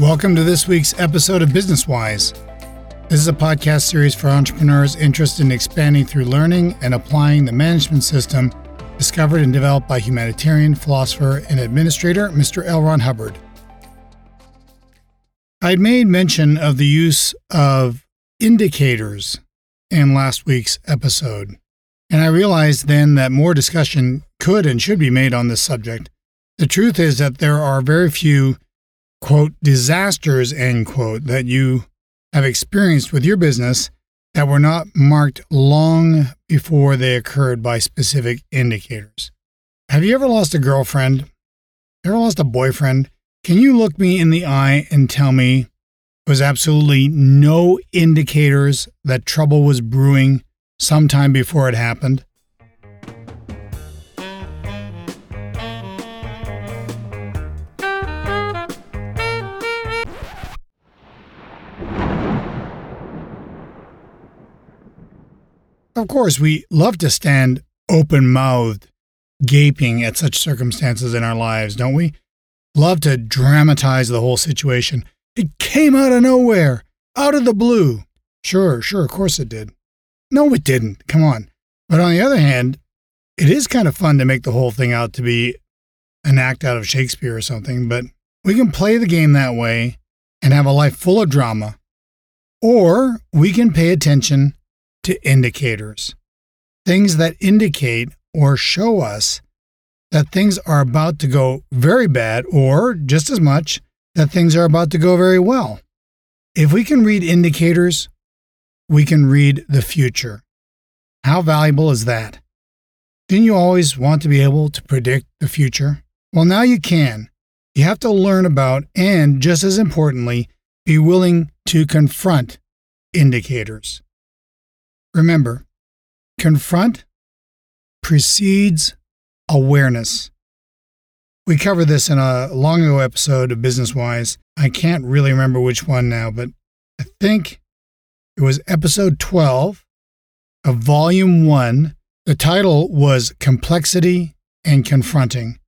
Welcome to this week's episode of Business Wise. This is a podcast series for entrepreneurs interested in expanding through learning and applying the management system discovered and developed by humanitarian, philosopher, and administrator Mr. L. Ron Hubbard. I'd made mention of the use of indicators in last week's episode, and I realized then that more discussion could and should be made on this subject. The truth is that there are very few, quote, disasters, end quote, that you have experienced with your business that were not marked long before they occurred by specific indicators. Have you ever lost a girlfriend? Ever lost a boyfriend? Can you look me in the eye and tell me there was absolutely no indicators that trouble was brewing sometime before it happened? Of course, we love to stand open mouthed, gaping at such circumstances in our lives, don't we? Love to dramatize the whole situation. It came out of nowhere, out of the blue. Sure, sure, of course it did. No, it didn't. Come on. But on the other hand, it is kind of fun to make the whole thing out to be an act out of Shakespeare or something, but we can play the game that way and have a life full of drama, or we can pay attention to indicators, things that indicate or show us that things are about to go very bad, or just as much, that things are about to go very well. If we can read indicators, we can read the future. How valuable is that? Didn't you always want to be able to predict the future? Well, now you can. You have to learn about and, just as importantly, be willing to confront indicators. Remember, confront precedes awareness. We covered this in a long ago episode of Business Wise. I can't really remember which one now, but I think it was episode 12 of volume 1. The title was Complexity and Confronting,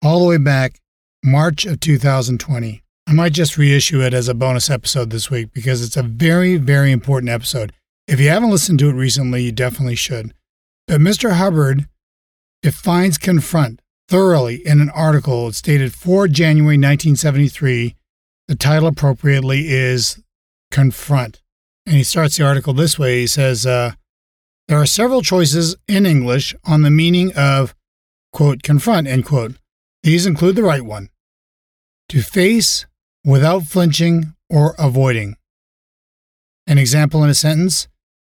all the way back March of 2020. I might just reissue it as a bonus episode this week because it's a very, very important episode. If you haven't listened to it recently, you definitely should. But Mr. Hubbard defines confront thoroughly in an article dated for January 1973. The title appropriately is Confront. And he starts the article this way. He says, uh, There are several choices in English on the meaning of, quote, confront, end quote. These include the right one to face without flinching or avoiding. An example in a sentence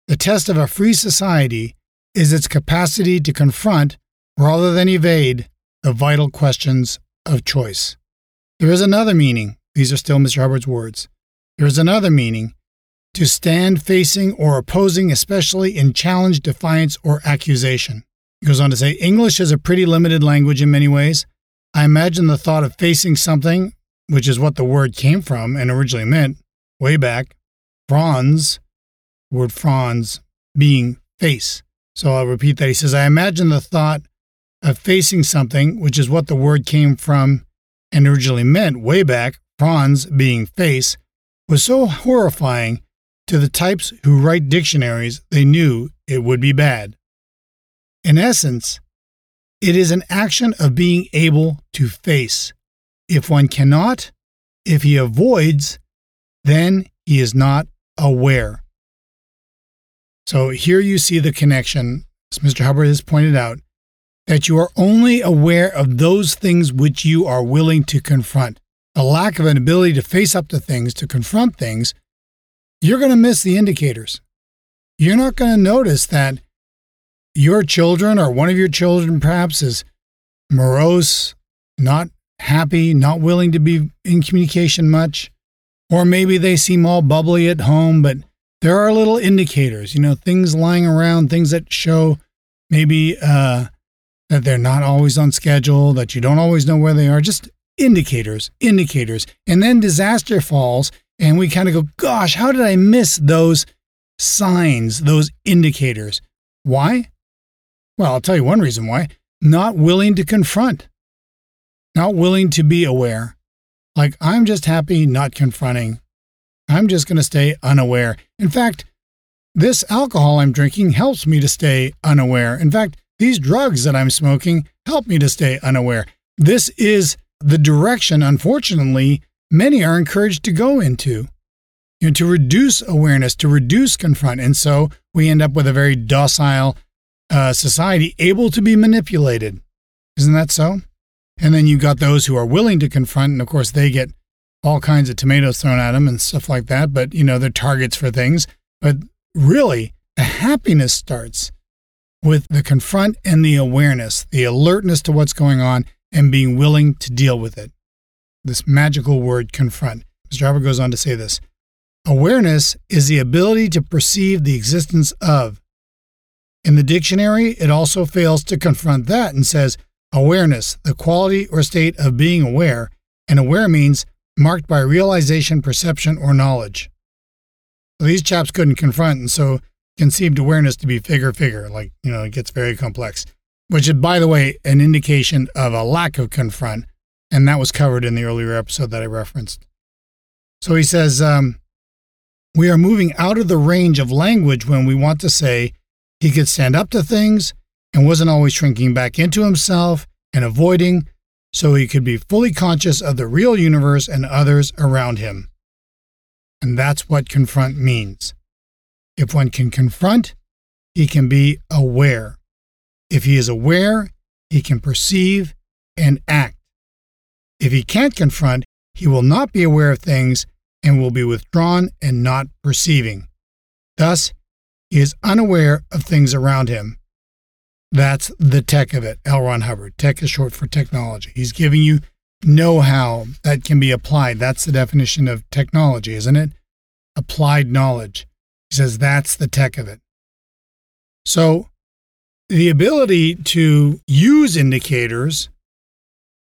the test of a free society is its capacity to confront, rather than evade, the vital questions of choice. There is another meaning. These are still Mr. Hubbard's words. There is another meaning to stand facing or opposing, especially in challenge, defiance, or accusation. He goes on to say English is a pretty limited language in many ways. I imagine the thought of facing something, which is what the word came from and originally meant way back, frons, word frons being face. So I'll repeat that. He says, I imagine the thought of facing something, which is what the word came from and originally meant way back, frons being face, was so horrifying to the types who write dictionaries, they knew it would be bad. In essence, it is an action of being able to face. If one cannot, if he avoids, then he is not aware. So here you see the connection, as Mr. Hubbard has pointed out, that you are only aware of those things which you are willing to confront. The lack of an ability to face up to things, to confront things, you're going to miss the indicators. You're not going to notice that your children or one of your children perhaps is morose, not happy, not willing to be in communication much, or maybe they seem all bubbly at home, but there are little indicators, you know, things lying around, things that show maybe uh, that they're not always on schedule, that you don't always know where they are, just indicators, indicators. And then disaster falls, and we kind of go, gosh, how did I miss those signs, those indicators? Why? Well, I'll tell you one reason why not willing to confront, not willing to be aware. Like, I'm just happy not confronting. I'm just going to stay unaware. In fact, this alcohol I'm drinking helps me to stay unaware. In fact, these drugs that I'm smoking help me to stay unaware. This is the direction, unfortunately, many are encouraged to go into. You know, to reduce awareness, to reduce confront. And so we end up with a very docile uh, society able to be manipulated. Isn't that so? And then you've got those who are willing to confront, and of course they get all kinds of tomatoes thrown at them and stuff like that. But you know they're targets for things. But really, the happiness starts with the confront and the awareness, the alertness to what's going on, and being willing to deal with it. This magical word, confront. Mr. Hubbard goes on to say this Awareness is the ability to perceive the existence of. In the dictionary, it also fails to confront that and says awareness, the quality or state of being aware, and aware means marked by realization, perception, or knowledge. These chaps couldn't confront, and so conceived awareness to be figure figure, like, you know, it gets very complex, which is, by the way, an indication of a lack of confront, and that was covered in the earlier episode that I referenced. So he says, um, we are moving out of the range of language when we want to say he could stand up to things and wasn't always shrinking back into himself and avoiding, so he could be fully conscious of the real universe and others around him. And that's what confront means. If one can confront, he can be aware. If he is aware, he can perceive and act. If he can't confront, he will not be aware of things and will be withdrawn and not perceiving. Thus, he is unaware of things around him. That's the tech of it, L. Ron Hubbard. Tech is short for technology. He's giving you know how that can be applied. That's the definition of technology, isn't it? Applied knowledge. He says that's the tech of it. So, the ability to use indicators,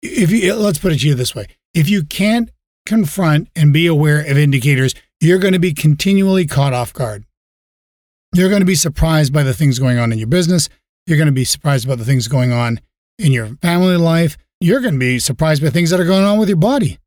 if you, let's put it to you this way if you can't confront and be aware of indicators, you're going to be continually caught off guard. You're going to be surprised by the things going on in your business. You're going to be surprised about the things going on in your family life. You're going to be surprised by things that are going on with your body.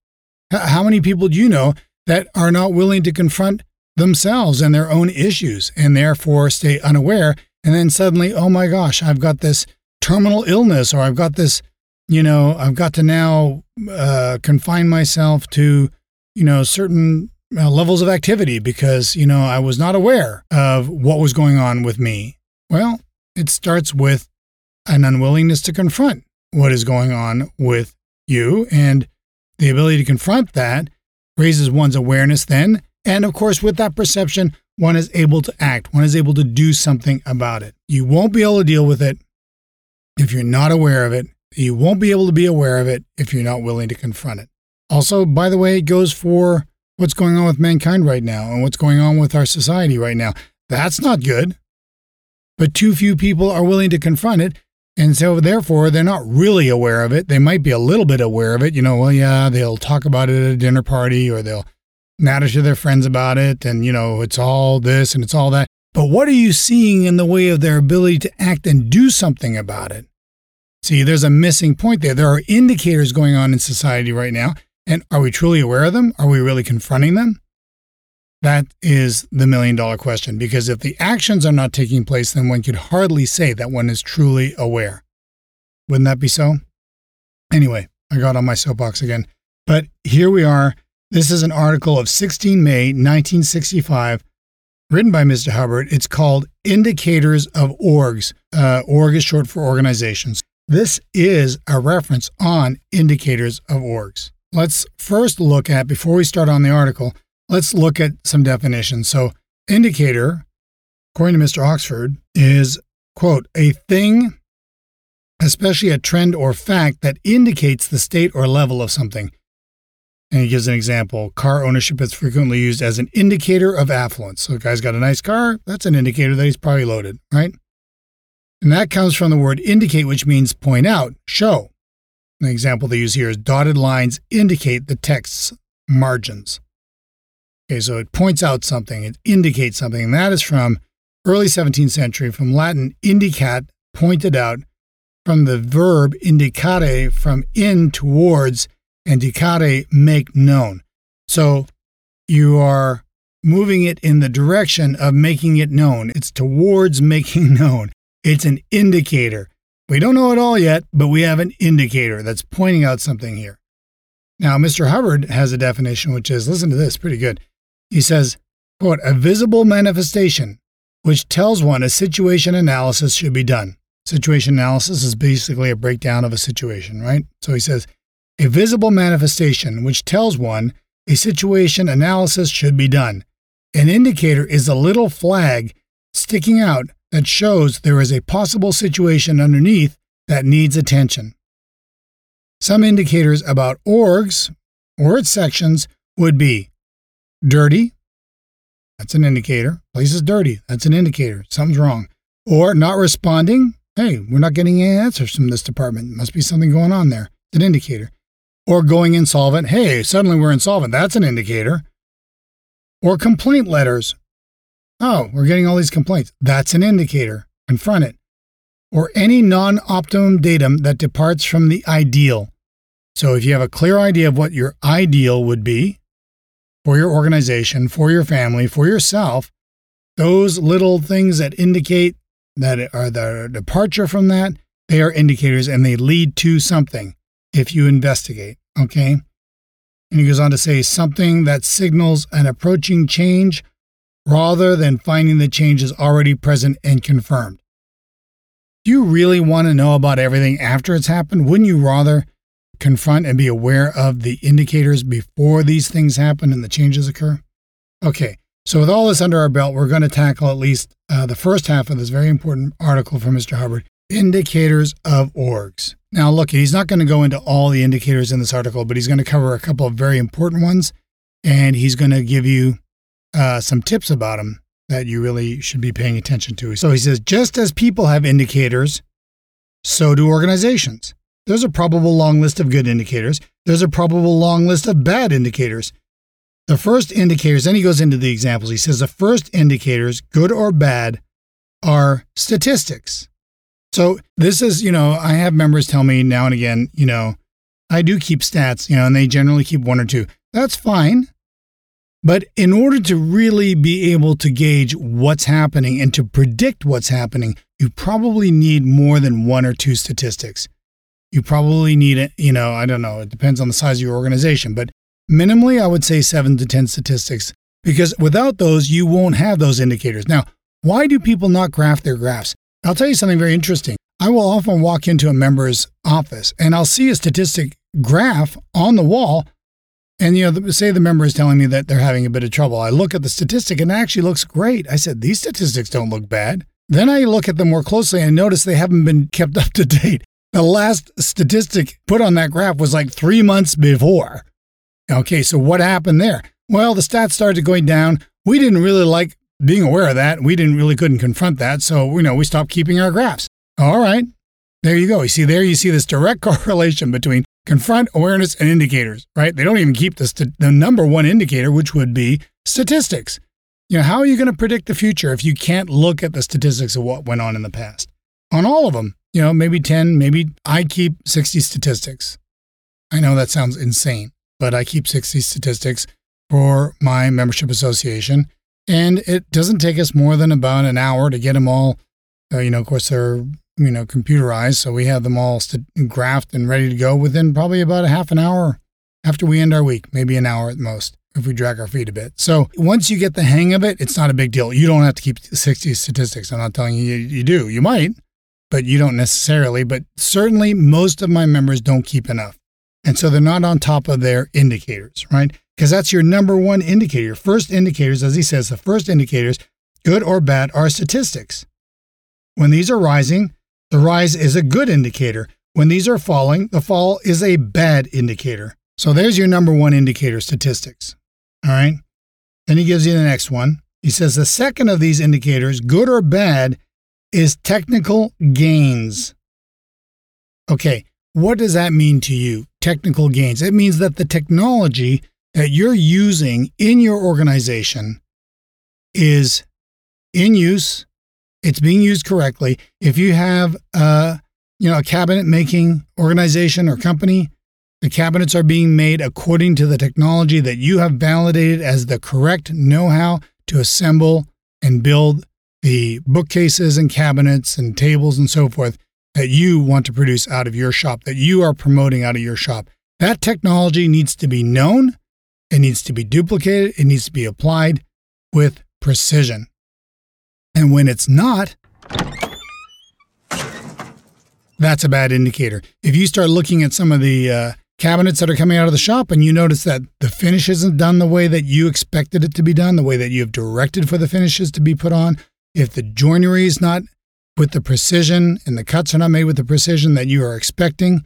How many people do you know that are not willing to confront themselves and their own issues and therefore stay unaware? And then suddenly, oh my gosh, I've got this terminal illness or I've got this you know, I've got to now uh, confine myself to, you know, certain uh, levels of activity because, you know, I was not aware of what was going on with me. Well, it starts with an unwillingness to confront what is going on with you. And the ability to confront that raises one's awareness then. And of course, with that perception, one is able to act, one is able to do something about it. You won't be able to deal with it if you're not aware of it you won't be able to be aware of it if you're not willing to confront it. Also, by the way, it goes for what's going on with mankind right now and what's going on with our society right now. That's not good. But too few people are willing to confront it. And so, therefore, they're not really aware of it. They might be a little bit aware of it. You know, well, yeah, they'll talk about it at a dinner party or they'll natter to their friends about it. And, you know, it's all this and it's all that. But what are you seeing in the way of their ability to act and do something about it? See, there's a missing point there. There are indicators going on in society right now. And are we truly aware of them? Are we really confronting them? That is the million dollar question. Because if the actions are not taking place, then one could hardly say that one is truly aware. Wouldn't that be so? Anyway, I got on my soapbox again. But here we are. This is an article of 16 May 1965, written by Mr. Hubbard. It's called Indicators of Orgs. Uh, org is short for organizations. This is a reference on indicators of orgs. Let's first look at, before we start on the article, let's look at some definitions. So, indicator, according to Mr. Oxford, is, quote, a thing, especially a trend or fact that indicates the state or level of something. And he gives an example. Car ownership is frequently used as an indicator of affluence. So, the guy's got a nice car, that's an indicator that he's probably loaded, right? And that comes from the word indicate, which means point out, show. An example they use here is dotted lines indicate the text's margins. Okay, so it points out something, it indicates something. And that is from early 17th century, from Latin indicat, pointed out, from the verb indicare, from in towards, and dicere, make known. So you are moving it in the direction of making it known. It's towards making known. It's an indicator. We don't know it all yet, but we have an indicator that's pointing out something here. Now, Mr. Hubbard has a definition which is listen to this, pretty good. He says, quote, a visible manifestation which tells one a situation analysis should be done. Situation analysis is basically a breakdown of a situation, right? So he says, a visible manifestation which tells one a situation analysis should be done. An indicator is a little flag sticking out that shows there is a possible situation underneath that needs attention. Some indicators about orgs or its sections would be dirty, that's an indicator. Place is dirty, that's an indicator. Something's wrong. Or not responding, hey, we're not getting any answers from this department. Must be something going on there. It's an indicator. Or going insolvent, hey, suddenly we're insolvent. That's an indicator. Or complaint letters. Oh, we're getting all these complaints. That's an indicator. Confront it. Or any non optimum datum that departs from the ideal. So if you have a clear idea of what your ideal would be for your organization, for your family, for yourself, those little things that indicate that are the departure from that, they are indicators and they lead to something if you investigate. Okay. And he goes on to say something that signals an approaching change rather than finding the change is already present and confirmed. Do you really want to know about everything after it's happened? Wouldn't you rather confront and be aware of the indicators before these things happen and the changes occur? Okay, so with all this under our belt, we're going to tackle at least uh, the first half of this very important article from Mr. Hubbard Indicators of Orgs. Now, look, he's not going to go into all the indicators in this article, but he's going to cover a couple of very important ones, and he's going to give you uh, some tips about them that you really should be paying attention to. So he says, just as people have indicators, so do organizations. There's a probable long list of good indicators. There's a probable long list of bad indicators. The first indicators, then he goes into the examples. He says the first indicators, good or bad, are statistics. So this is, you know, I have members tell me now and again, you know, I do keep stats, you know, and they generally keep one or two. That's fine. But in order to really be able to gauge what's happening and to predict what's happening, you probably need more than one or two statistics. You probably need it, you know, I don't know, it depends on the size of your organization, but minimally, I would say seven to 10 statistics because without those, you won't have those indicators. Now, why do people not graph their graphs? I'll tell you something very interesting. I will often walk into a member's office and I'll see a statistic graph on the wall. And, you know, say the member is telling me that they're having a bit of trouble. I look at the statistic and it actually looks great. I said, these statistics don't look bad. Then I look at them more closely and notice they haven't been kept up to date. The last statistic put on that graph was like three months before. Okay, so what happened there? Well, the stats started going down. We didn't really like being aware of that, we didn't really couldn't confront that. So, you know, we stopped keeping our graphs. All right. There you go. You see, there you see this direct correlation between confront, awareness, and indicators, right? They don't even keep the, st- the number one indicator, which would be statistics. You know, how are you going to predict the future if you can't look at the statistics of what went on in the past? On all of them, you know, maybe 10, maybe I keep 60 statistics. I know that sounds insane, but I keep 60 statistics for my membership association. And it doesn't take us more than about an hour to get them all. Uh, you know, of course, they're you know computerized, so we have them all st- graphed and ready to go within probably about a half an hour after we end our week, maybe an hour at most if we drag our feet a bit. So once you get the hang of it, it's not a big deal. You don't have to keep 60 statistics. I'm not telling you you do. You might, but you don't necessarily. But certainly most of my members don't keep enough. And so they're not on top of their indicators, right? because that's your number one indicator. Your first indicators, as he says, the first indicators, good or bad, are statistics. When these are rising, the rise is a good indicator. When these are falling, the fall is a bad indicator. So there's your number one indicator statistics. All right. Then he gives you the next one. He says the second of these indicators, good or bad, is technical gains. Okay, what does that mean to you? Technical gains. It means that the technology that you're using in your organization is in use, it's being used correctly. If you have a, you know, a cabinet making organization or company, The cabinets are being made according to the technology that you have validated as the correct know how to assemble and build the bookcases and cabinets and tables and so forth that you want to produce out of your shop, that you are promoting out of your shop. That technology needs to be known, it needs to be duplicated, it needs to be applied with precision. And when it's not, that's a bad indicator. If you start looking at some of the uh, cabinets that are coming out of the shop and you notice that the finish isn't done the way that you expected it to be done, the way that you have directed for the finishes to be put on, if the joinery is not with the precision and the cuts are not made with the precision that you are expecting,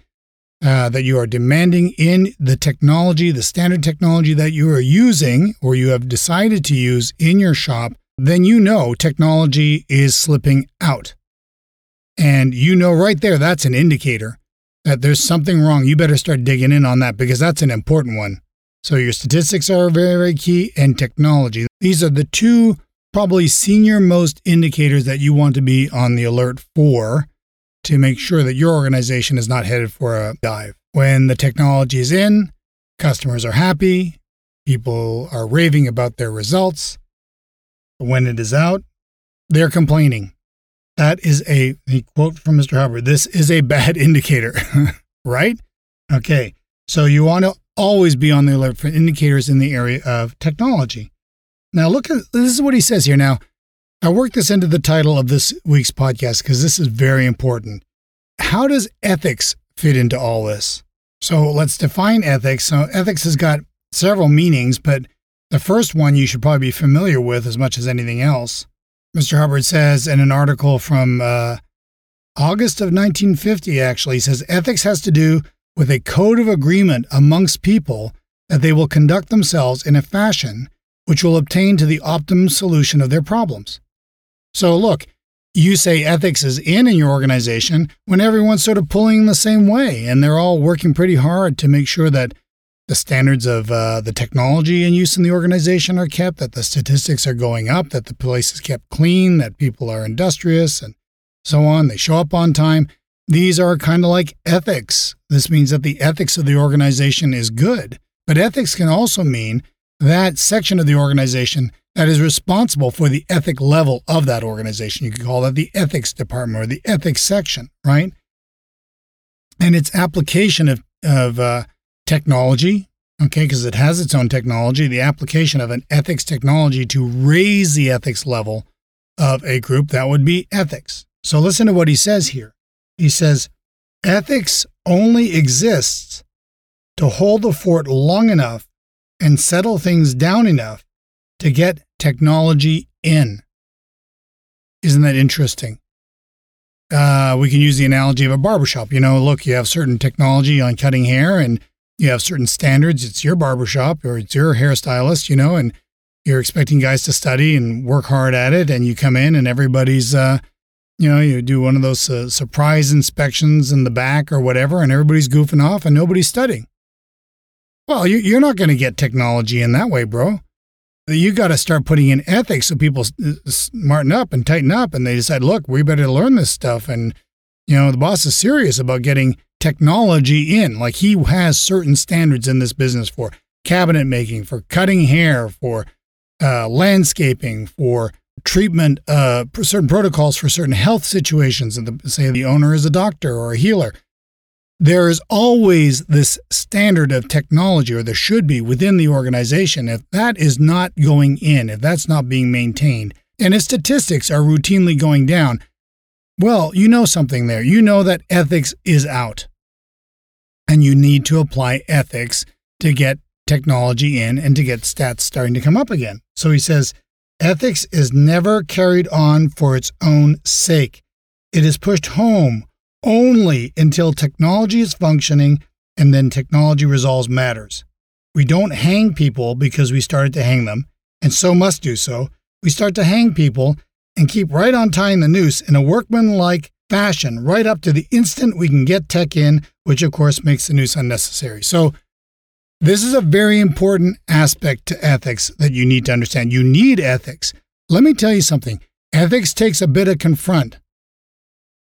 uh, that you are demanding in the technology, the standard technology that you are using or you have decided to use in your shop, then you know technology is slipping out. And you know right there, that's an indicator that there's something wrong. You better start digging in on that because that's an important one. So, your statistics are very, very key and technology. These are the two probably senior most indicators that you want to be on the alert for to make sure that your organization is not headed for a dive. When the technology is in, customers are happy, people are raving about their results. When it is out, they're complaining. That is a, a quote from Mr. Hubbard. This is a bad indicator, right? Okay. So you want to always be on the alert for indicators in the area of technology. Now, look at this is what he says here. Now, I worked this into the title of this week's podcast because this is very important. How does ethics fit into all this? So let's define ethics. So, ethics has got several meanings, but the first one you should probably be familiar with as much as anything else. Mr. Hubbard says in an article from uh, August of 1950, actually, he says ethics has to do with a code of agreement amongst people that they will conduct themselves in a fashion which will obtain to the optimum solution of their problems. So, look, you say ethics is in in your organization when everyone's sort of pulling in the same way and they're all working pretty hard to make sure that the standards of uh, the technology in use in the organization are kept, that the statistics are going up, that the place is kept clean, that people are industrious, and so on. They show up on time. These are kind of like ethics. This means that the ethics of the organization is good. But ethics can also mean that section of the organization that is responsible for the ethic level of that organization. You could call that the ethics department or the ethics section, right? And its application of, of uh, technology, okay, because it has its own technology, the application of an ethics technology to raise the ethics level of a group, that would be ethics. So listen to what he says here. He says, ethics only exists to hold the fort long enough and settle things down enough to get technology in. Isn't that interesting? Uh, we can use the analogy of a barbershop. You know, look, you have certain technology on cutting hair and you have certain standards. It's your barbershop or it's your hairstylist, you know, and you're expecting guys to study and work hard at it. And you come in and everybody's, uh, you know, you do one of those uh, surprise inspections in the back or whatever, and everybody's goofing off and nobody's studying. Well, you're not going to get technology in that way, bro. You got to start putting in ethics so people smarten up and tighten up and they decide, look, we better learn this stuff. And, you know, the boss is serious about getting technology in. Like he has certain standards in this business for cabinet making, for cutting hair, for uh, landscaping, for treatment, uh, certain protocols for certain health situations. And the, say the owner is a doctor or a healer there is always this standard of technology, or there should be within the organization. If that is not going in, if that's not being maintained, and if statistics are routinely going down, well, you know something there. You know that ethics is out. And you need to apply ethics to get technology in and to get stats starting to come up again. So he says, ethics is never carried on for its own sake. It is pushed home only until technology is functioning and then technology resolves matters. We don't hang people because we started to hang them, and so must do so. We start to hang people and keep right on tying the noose in a workmanlike fashion right up to the instant we can get tech in, which of course makes the noose unnecessary. So, this is a very important aspect to ethics that you need to understand. You need ethics. Let me tell you something ethics takes a bit of confront.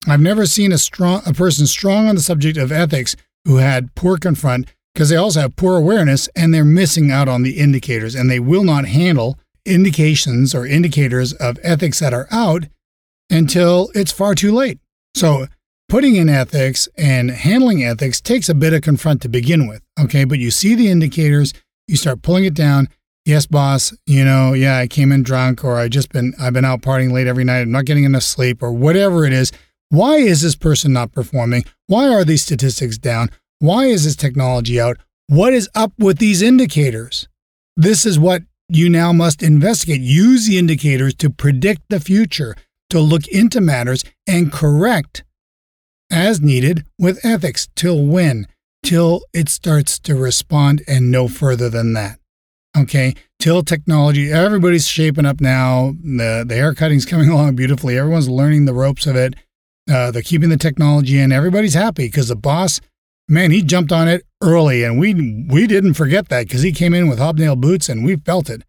I've never seen a strong a person strong on the subject of ethics who had poor confront because they also have poor awareness and they're missing out on the indicators and they will not handle indications or indicators of ethics that are out until it's far too late. So, putting in ethics and handling ethics takes a bit of confront to begin with. Okay. But you see the indicators, you start pulling it down. Yes, boss, you know, yeah, I came in drunk or I just been, I've been out partying late every night. I'm not getting enough sleep or whatever it is. Why is this person not performing? Why are these statistics down? Why is this technology out? What is up with these indicators? This is what you now must investigate. Use the indicators to predict the future, to look into matters and correct as needed with ethics. Till when? Till it starts to respond and no further than that. Okay. Till technology, everybody's shaping up now. The, the hair coming along beautifully. Everyone's learning the ropes of it. Uh, they're keeping the technology in. Everybody's happy because the boss, man, he jumped on it early, and we we didn't forget that because he came in with hobnail boots and we felt it.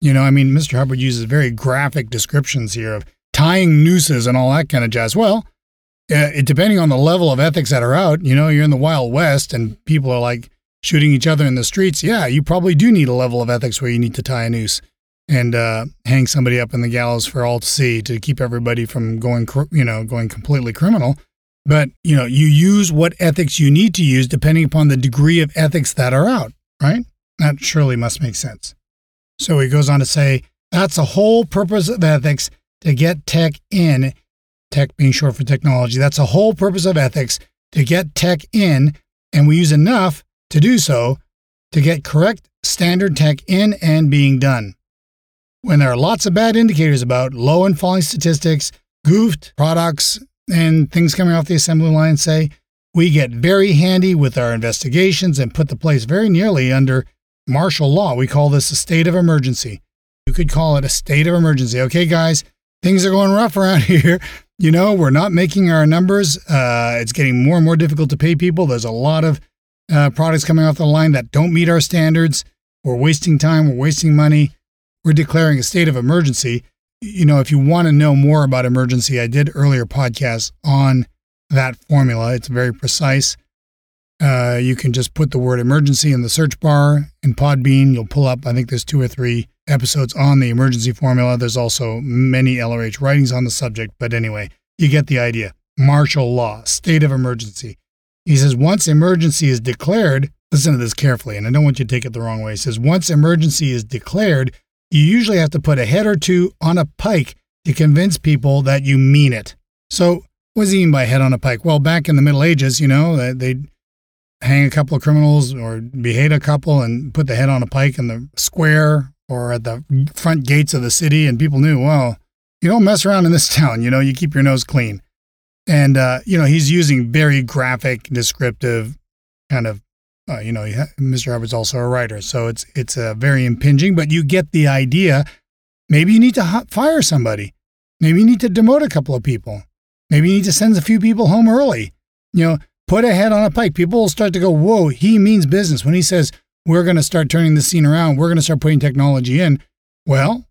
You know, I mean, Mr. Hubbard uses very graphic descriptions here of tying nooses and all that kind of jazz. Well, uh, it, depending on the level of ethics that are out, you know, you're in the Wild West and people are like shooting each other in the streets. Yeah, you probably do need a level of ethics where you need to tie a noose and uh, hang somebody up in the gallows for all to see to keep everybody from going, you know, going completely criminal. But you know, you use what ethics you need to use depending upon the degree of ethics that are out, right? That surely must make sense. So he goes on to say that's the whole purpose of ethics to get tech in, tech being short for technology. That's the whole purpose of ethics to get tech in, and we use enough to do so to get correct standard tech in and being done when there are lots of bad indicators about low and falling statistics, goofed products, and things coming off the assembly line, say, we get very handy with our investigations and put the place very nearly under martial law. We call this a state of emergency. You could call it a state of emergency. Okay, guys, things are going rough around here. You know, we're not making our numbers. Uh, it's getting more and more difficult to pay people. There's a lot of uh, products coming off the line that don't meet our standards. We're wasting time, we're wasting money we're declaring a state of emergency. You know, if you want to know more about emergency, I did earlier podcasts on that formula. It's very precise. Uh, you can just put the word emergency in the search bar in Podbean. You'll pull up, I think there's two or three episodes on the emergency formula. There's also many LRH writings on the subject. But anyway, you get the idea. Martial law, state of emergency. He says once emergency is declared, listen to this carefully, and I don't want you to take it the wrong way. He says once emergency is declared, you usually have to put a head or two on a pike to convince people that you mean it. So, what does he mean by head on a pike? Well, back in the Middle Ages, you know, they'd hang a couple of criminals or behead a couple and put the head on a pike in the square or at the front gates of the city, and people knew, well, you don't mess around in this town, you know, you keep your nose clean. And, uh, you know, he's using very graphic, descriptive kind of uh, you know, Mr. Hubbard's also a writer, so it's it's uh, very impinging. But you get the idea. Maybe you need to fire somebody. Maybe you need to demote a couple of people. Maybe you need to send a few people home early. You know, put a head on a pike. People will start to go, "Whoa, he means business." When he says we're going to start turning the scene around, we're going to start putting technology in. Well,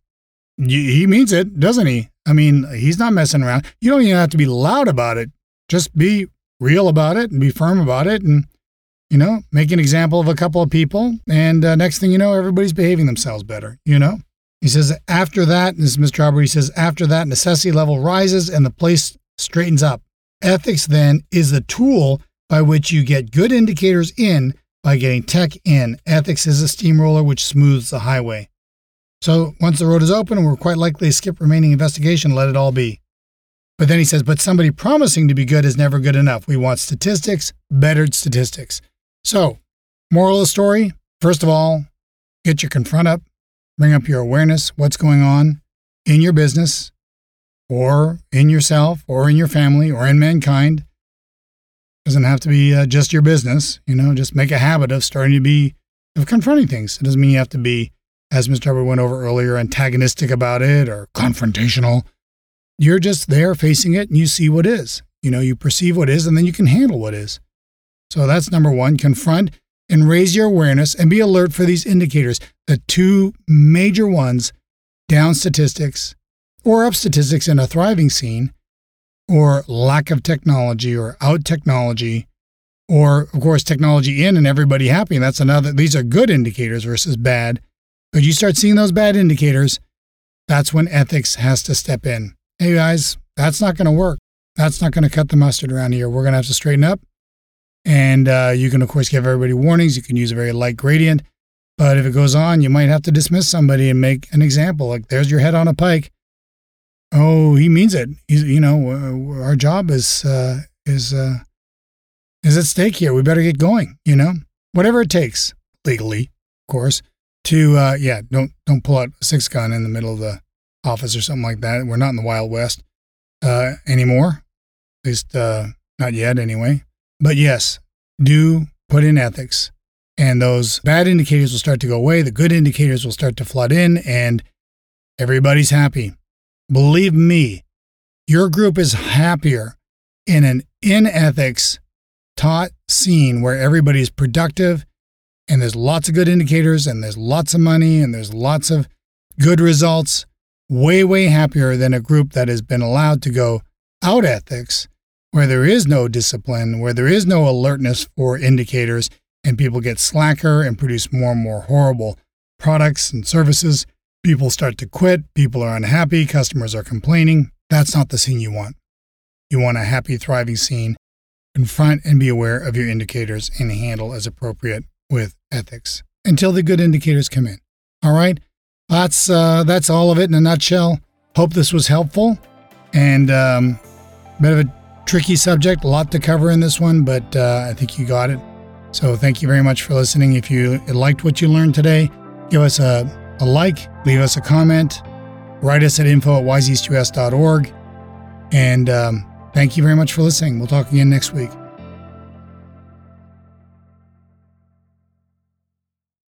he means it, doesn't he? I mean, he's not messing around. You don't even have to be loud about it. Just be real about it and be firm about it and you know, make an example of a couple of people, and uh, next thing you know, everybody's behaving themselves better, you know? He says, after that, this is Mr. Hubbard, he says, after that, necessity level rises and the place straightens up. Ethics then is the tool by which you get good indicators in by getting tech in. Ethics is a steamroller which smooths the highway. So once the road is open we're quite likely to skip remaining investigation, let it all be. But then he says, but somebody promising to be good is never good enough. We want statistics, bettered statistics. So, moral of the story first of all, get your confront up, bring up your awareness, what's going on in your business or in yourself or in your family or in mankind. Doesn't have to be uh, just your business, you know, just make a habit of starting to be, of confronting things. It doesn't mean you have to be, as Mr. Hubbard went over earlier, antagonistic about it or confrontational. You're just there facing it and you see what is. You know, you perceive what is and then you can handle what is. So that's number one confront and raise your awareness and be alert for these indicators. The two major ones down statistics or up statistics in a thriving scene, or lack of technology or out technology, Or, of course, technology in and everybody happy. And that's another, these are good indicators versus bad. But you start seeing those bad indicators, that's when ethics has to step in. Hey guys, that's not going to work. That's not going to cut the mustard around here. We're going to have to straighten up. And uh, you can, of course, give everybody warnings. You can use a very light gradient. But if it goes on, you might have to dismiss somebody and make an example. Like, there's your head on a pike. Oh, he means it. He's, you know, our job is uh, is uh, is at stake here. We better get going. You know, whatever it takes legally, of course. To uh, yeah, don't don't pull out a six gun in the middle of the office or something like that. We're not in the Wild West uh, anymore. At least uh, not yet, anyway. But yes, do put in ethics, and those bad indicators will start to go away. The good indicators will start to flood in, and everybody's happy. Believe me, your group is happier in an in ethics taught scene where everybody's productive and there's lots of good indicators and there's lots of money and there's lots of good results. Way, way happier than a group that has been allowed to go out ethics where there is no discipline, where there is no alertness for indicators, and people get slacker and produce more and more horrible products and services People start to quit, people are unhappy, customers are complaining. That's not the scene you want. You want a happy, thriving scene. Confront and be aware of your indicators and handle as appropriate with ethics until the good indicators come in. All right? That's uh, that's all of it in a nutshell. Hope this was helpful and um, bit of a tricky subject, a lot to cover in this one, but uh, I think you got it. So thank you very much for listening. If you liked what you learned today, give us a a like, leave us a comment, write us at info at wiseeastus.org. And um, thank you very much for listening. We'll talk again next week.